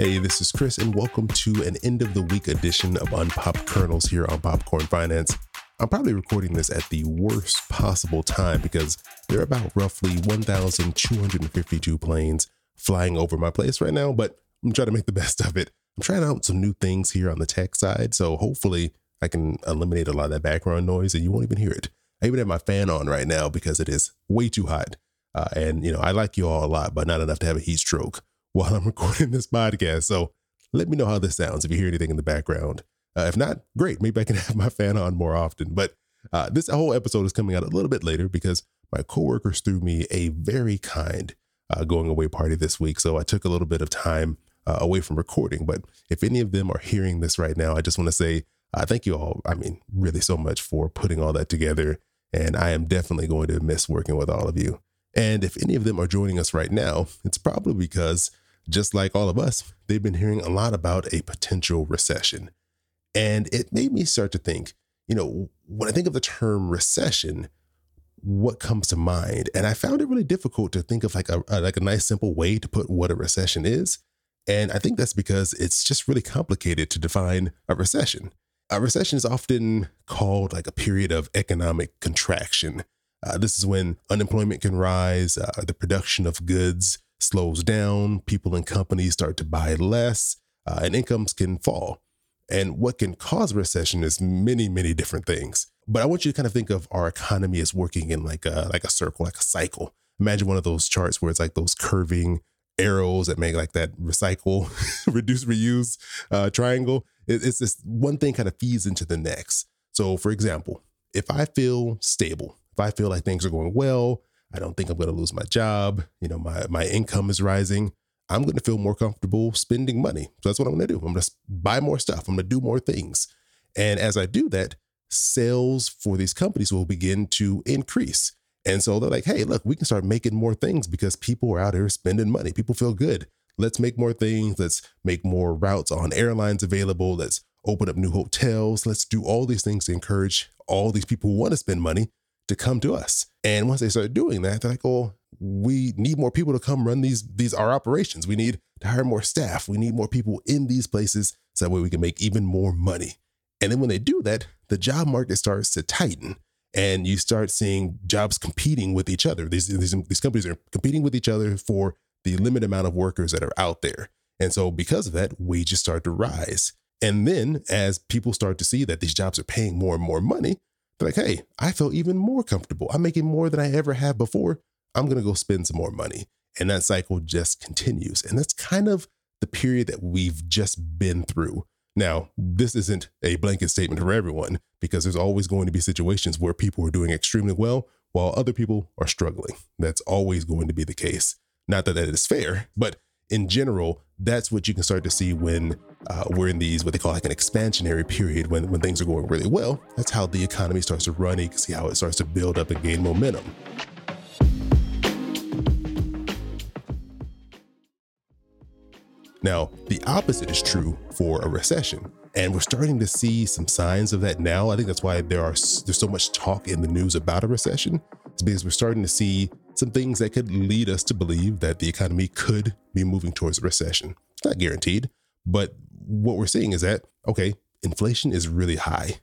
Hey, this is Chris, and welcome to an end of the week edition of Unpopped Kernels here on Popcorn Finance. I'm probably recording this at the worst possible time because there are about roughly 1,252 planes flying over my place right now, but I'm trying to make the best of it. I'm trying out some new things here on the tech side, so hopefully I can eliminate a lot of that background noise and you won't even hear it. I even have my fan on right now because it is way too hot. Uh, and, you know, I like you all a lot, but not enough to have a heat stroke while I'm recording this podcast. So let me know how this sounds if you hear anything in the background. Uh, if not, great. Maybe I can have my fan on more often. But uh, this whole episode is coming out a little bit later because my coworkers threw me a very kind uh, going away party this week. So I took a little bit of time uh, away from recording. But if any of them are hearing this right now, I just want to say uh, thank you all. I mean, really so much for putting all that together. And I am definitely going to miss working with all of you. And if any of them are joining us right now, it's probably because, just like all of us, they've been hearing a lot about a potential recession. And it made me start to think, you know, when I think of the term recession, what comes to mind? And I found it really difficult to think of like a, like a nice simple way to put what a recession is. And I think that's because it's just really complicated to define a recession. A recession is often called like a period of economic contraction. Uh, this is when unemployment can rise, uh, the production of goods slows down, people and companies start to buy less, uh, and incomes can fall. And what can cause recession is many, many different things. But I want you to kind of think of our economy as working in like a like a circle, like a cycle. Imagine one of those charts where it's like those curving arrows that make like that recycle, reduce, reuse uh, triangle. It, it's this one thing kind of feeds into the next. So, for example, if I feel stable, if I feel like things are going well, I don't think I'm going to lose my job, you know, my my income is rising, I'm going to feel more comfortable spending money. So that's what I'm going to do. I'm going to buy more stuff. I'm going to do more things. And as I do that, sales for these companies will begin to increase. And so they're like, hey, look, we can start making more things because people are out here spending money. People feel good. Let's make more things. Let's make more routes on airlines available. Let's open up new hotels. Let's do all these things to encourage all these people who want to spend money to come to us. And once they start doing that, they're like, oh, we need more people to come run these these our operations. We need to hire more staff. We need more people in these places so that way we can make even more money. And then when they do that, the job market starts to tighten and you start seeing jobs competing with each other. These, these, these companies are competing with each other for the limited amount of workers that are out there. And so because of that, wages start to rise. And then as people start to see that these jobs are paying more and more money, they're like, hey, I feel even more comfortable. I'm making more than I ever have before. I'm going to go spend some more money. And that cycle just continues. And that's kind of the period that we've just been through. Now, this isn't a blanket statement for everyone because there's always going to be situations where people are doing extremely well while other people are struggling. That's always going to be the case. Not that that is fair, but in general, that's what you can start to see when uh, we're in these what they call like an expansionary period when, when things are going really well. That's how the economy starts to run. You can see how it starts to build up and gain momentum. Now, the opposite is true for a recession. And we're starting to see some signs of that now. I think that's why there are there's so much talk in the news about a recession. It's because we're starting to see some things that could lead us to believe that the economy could be moving towards a recession. It's not guaranteed, but what we're seeing is that okay, inflation is really high.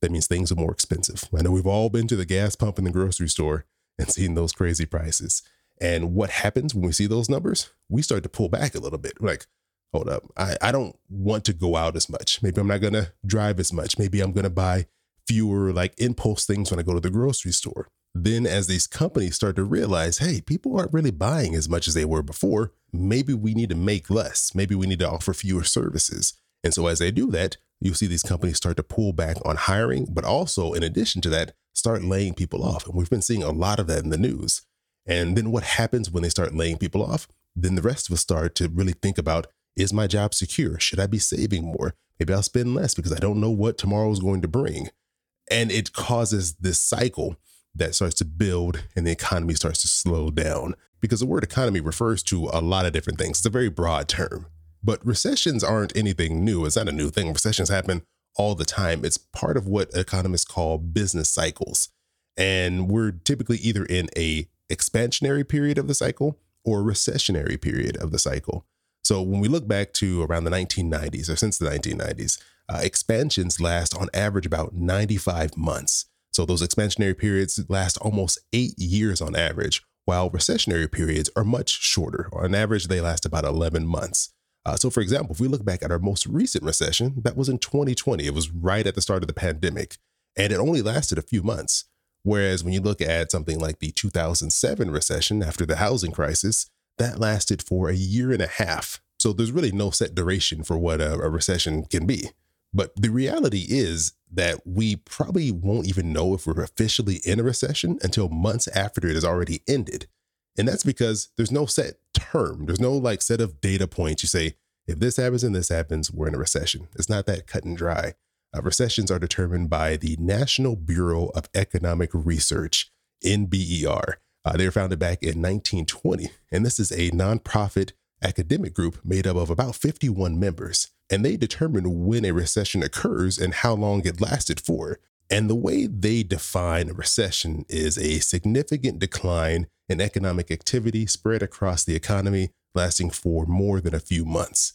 That means things are more expensive. I know we've all been to the gas pump in the grocery store and seen those crazy prices. And what happens when we see those numbers? We start to pull back a little bit. We're like, hold up, I, I don't want to go out as much. Maybe I'm not going to drive as much. Maybe I'm going to buy fewer like impulse things when I go to the grocery store. Then, as these companies start to realize, hey, people aren't really buying as much as they were before, maybe we need to make less. Maybe we need to offer fewer services. And so, as they do that, you see these companies start to pull back on hiring, but also, in addition to that, start laying people off. And we've been seeing a lot of that in the news. And then what happens when they start laying people off? Then the rest of us start to really think about is my job secure? Should I be saving more? Maybe I'll spend less because I don't know what tomorrow is going to bring. And it causes this cycle that starts to build and the economy starts to slow down because the word economy refers to a lot of different things. It's a very broad term. But recessions aren't anything new. It's not a new thing. Recessions happen all the time. It's part of what economists call business cycles. And we're typically either in a expansionary period of the cycle or recessionary period of the cycle. So when we look back to around the 1990s or since the 1990s, uh, expansions last on average about 95 months. So those expansionary periods last almost eight years on average, while recessionary periods are much shorter. On average, they last about 11 months. Uh, so, for example, if we look back at our most recent recession, that was in 2020. It was right at the start of the pandemic, and it only lasted a few months. Whereas when you look at something like the 2007 recession after the housing crisis, that lasted for a year and a half. So there's really no set duration for what a, a recession can be. But the reality is that we probably won't even know if we're officially in a recession until months after it has already ended. And that's because there's no set term. There's no like set of data points. You say, if this happens and this happens, we're in a recession. It's not that cut and dry. Uh, recessions are determined by the National Bureau of Economic Research, NBER. Uh, they were founded back in 1920, and this is a nonprofit academic group made up of about 51 members. And they determine when a recession occurs and how long it lasted for. And the way they define a recession is a significant decline in economic activity spread across the economy lasting for more than a few months.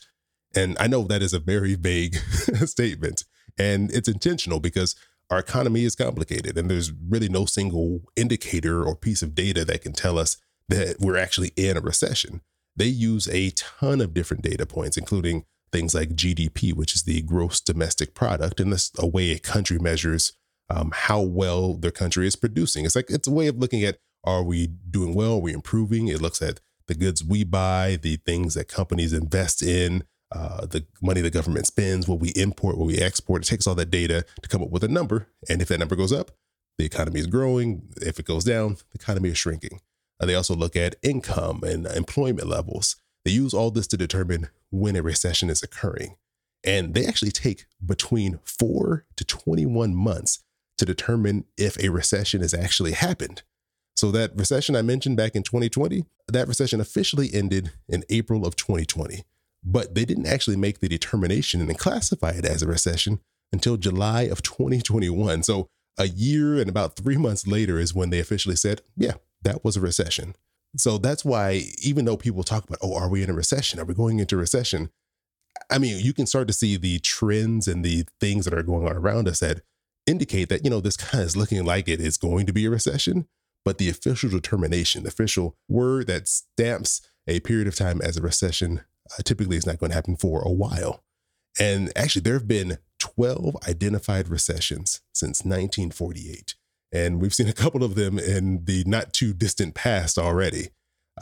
And I know that is a very vague statement, and it's intentional because our economy is complicated and there's really no single indicator or piece of data that can tell us that we're actually in a recession. They use a ton of different data points, including things like GDP, which is the gross domestic product, and that's a way a country measures um, how well their country is producing. It's like it's a way of looking at are we doing well? Are we improving? It looks at the goods we buy, the things that companies invest in, uh, the money the government spends, what we import, what we export. It takes all that data to come up with a number. And if that number goes up, the economy is growing. If it goes down, the economy is shrinking. Uh, they also look at income and employment levels. They use all this to determine when a recession is occurring. And they actually take between four to 21 months to determine if a recession has actually happened. So, that recession I mentioned back in 2020, that recession officially ended in April of 2020 but they didn't actually make the determination and classify it as a recession until July of 2021. So a year and about three months later is when they officially said, yeah, that was a recession. So that's why, even though people talk about, oh, are we in a recession? Are we going into recession? I mean, you can start to see the trends and the things that are going on around us that indicate that, you know, this kind of is looking like it is going to be a recession. But the official determination, the official word that stamps a period of time as a recession uh, typically it's not going to happen for a while. And actually, there have been 12 identified recessions since 1948. And we've seen a couple of them in the not too distant past already.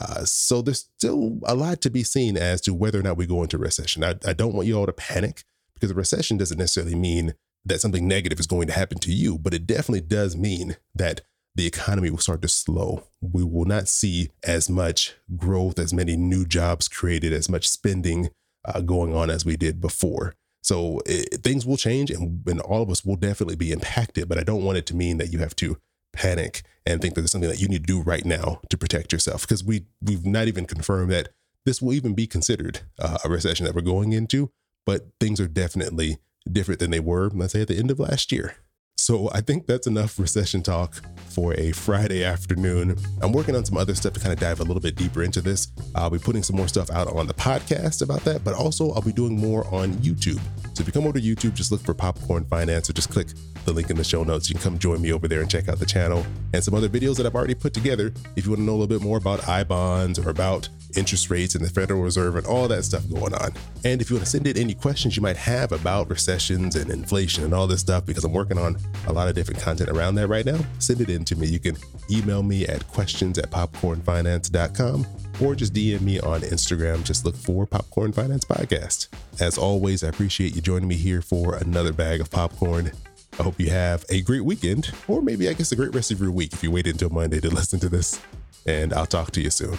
Uh, so there's still a lot to be seen as to whether or not we go into recession. I, I don't want you all to panic because a recession doesn't necessarily mean that something negative is going to happen to you, but it definitely does mean that the economy will start to slow. We will not see as much growth, as many new jobs created, as much spending uh, going on as we did before. So it, things will change and, and all of us will definitely be impacted. But I don't want it to mean that you have to panic and think that there's something that you need to do right now to protect yourself because we we've not even confirmed that this will even be considered uh, a recession that we're going into. But things are definitely different than they were, let's say, at the end of last year. So I think that's enough recession talk for a Friday afternoon. I'm working on some other stuff to kind of dive a little bit deeper into this. I'll be putting some more stuff out on the podcast about that, but also I'll be doing more on YouTube. So if you come over to YouTube, just look for Popcorn Finance or just click the link in the show notes. You can come join me over there and check out the channel and some other videos that I've already put together. If you want to know a little bit more about I bonds or about interest rates and the Federal Reserve and all that stuff going on. And if you want to send in any questions you might have about recessions and inflation and all this stuff, because I'm working on a lot of different content around that right now, send it in to me. You can email me at questions at popcornfinance.com or just DM me on Instagram. Just look for Popcorn Finance Podcast. As always, I appreciate you joining me here for another bag of popcorn. I hope you have a great weekend, or maybe I guess a great rest of your week if you waited until Monday to listen to this. And I'll talk to you soon.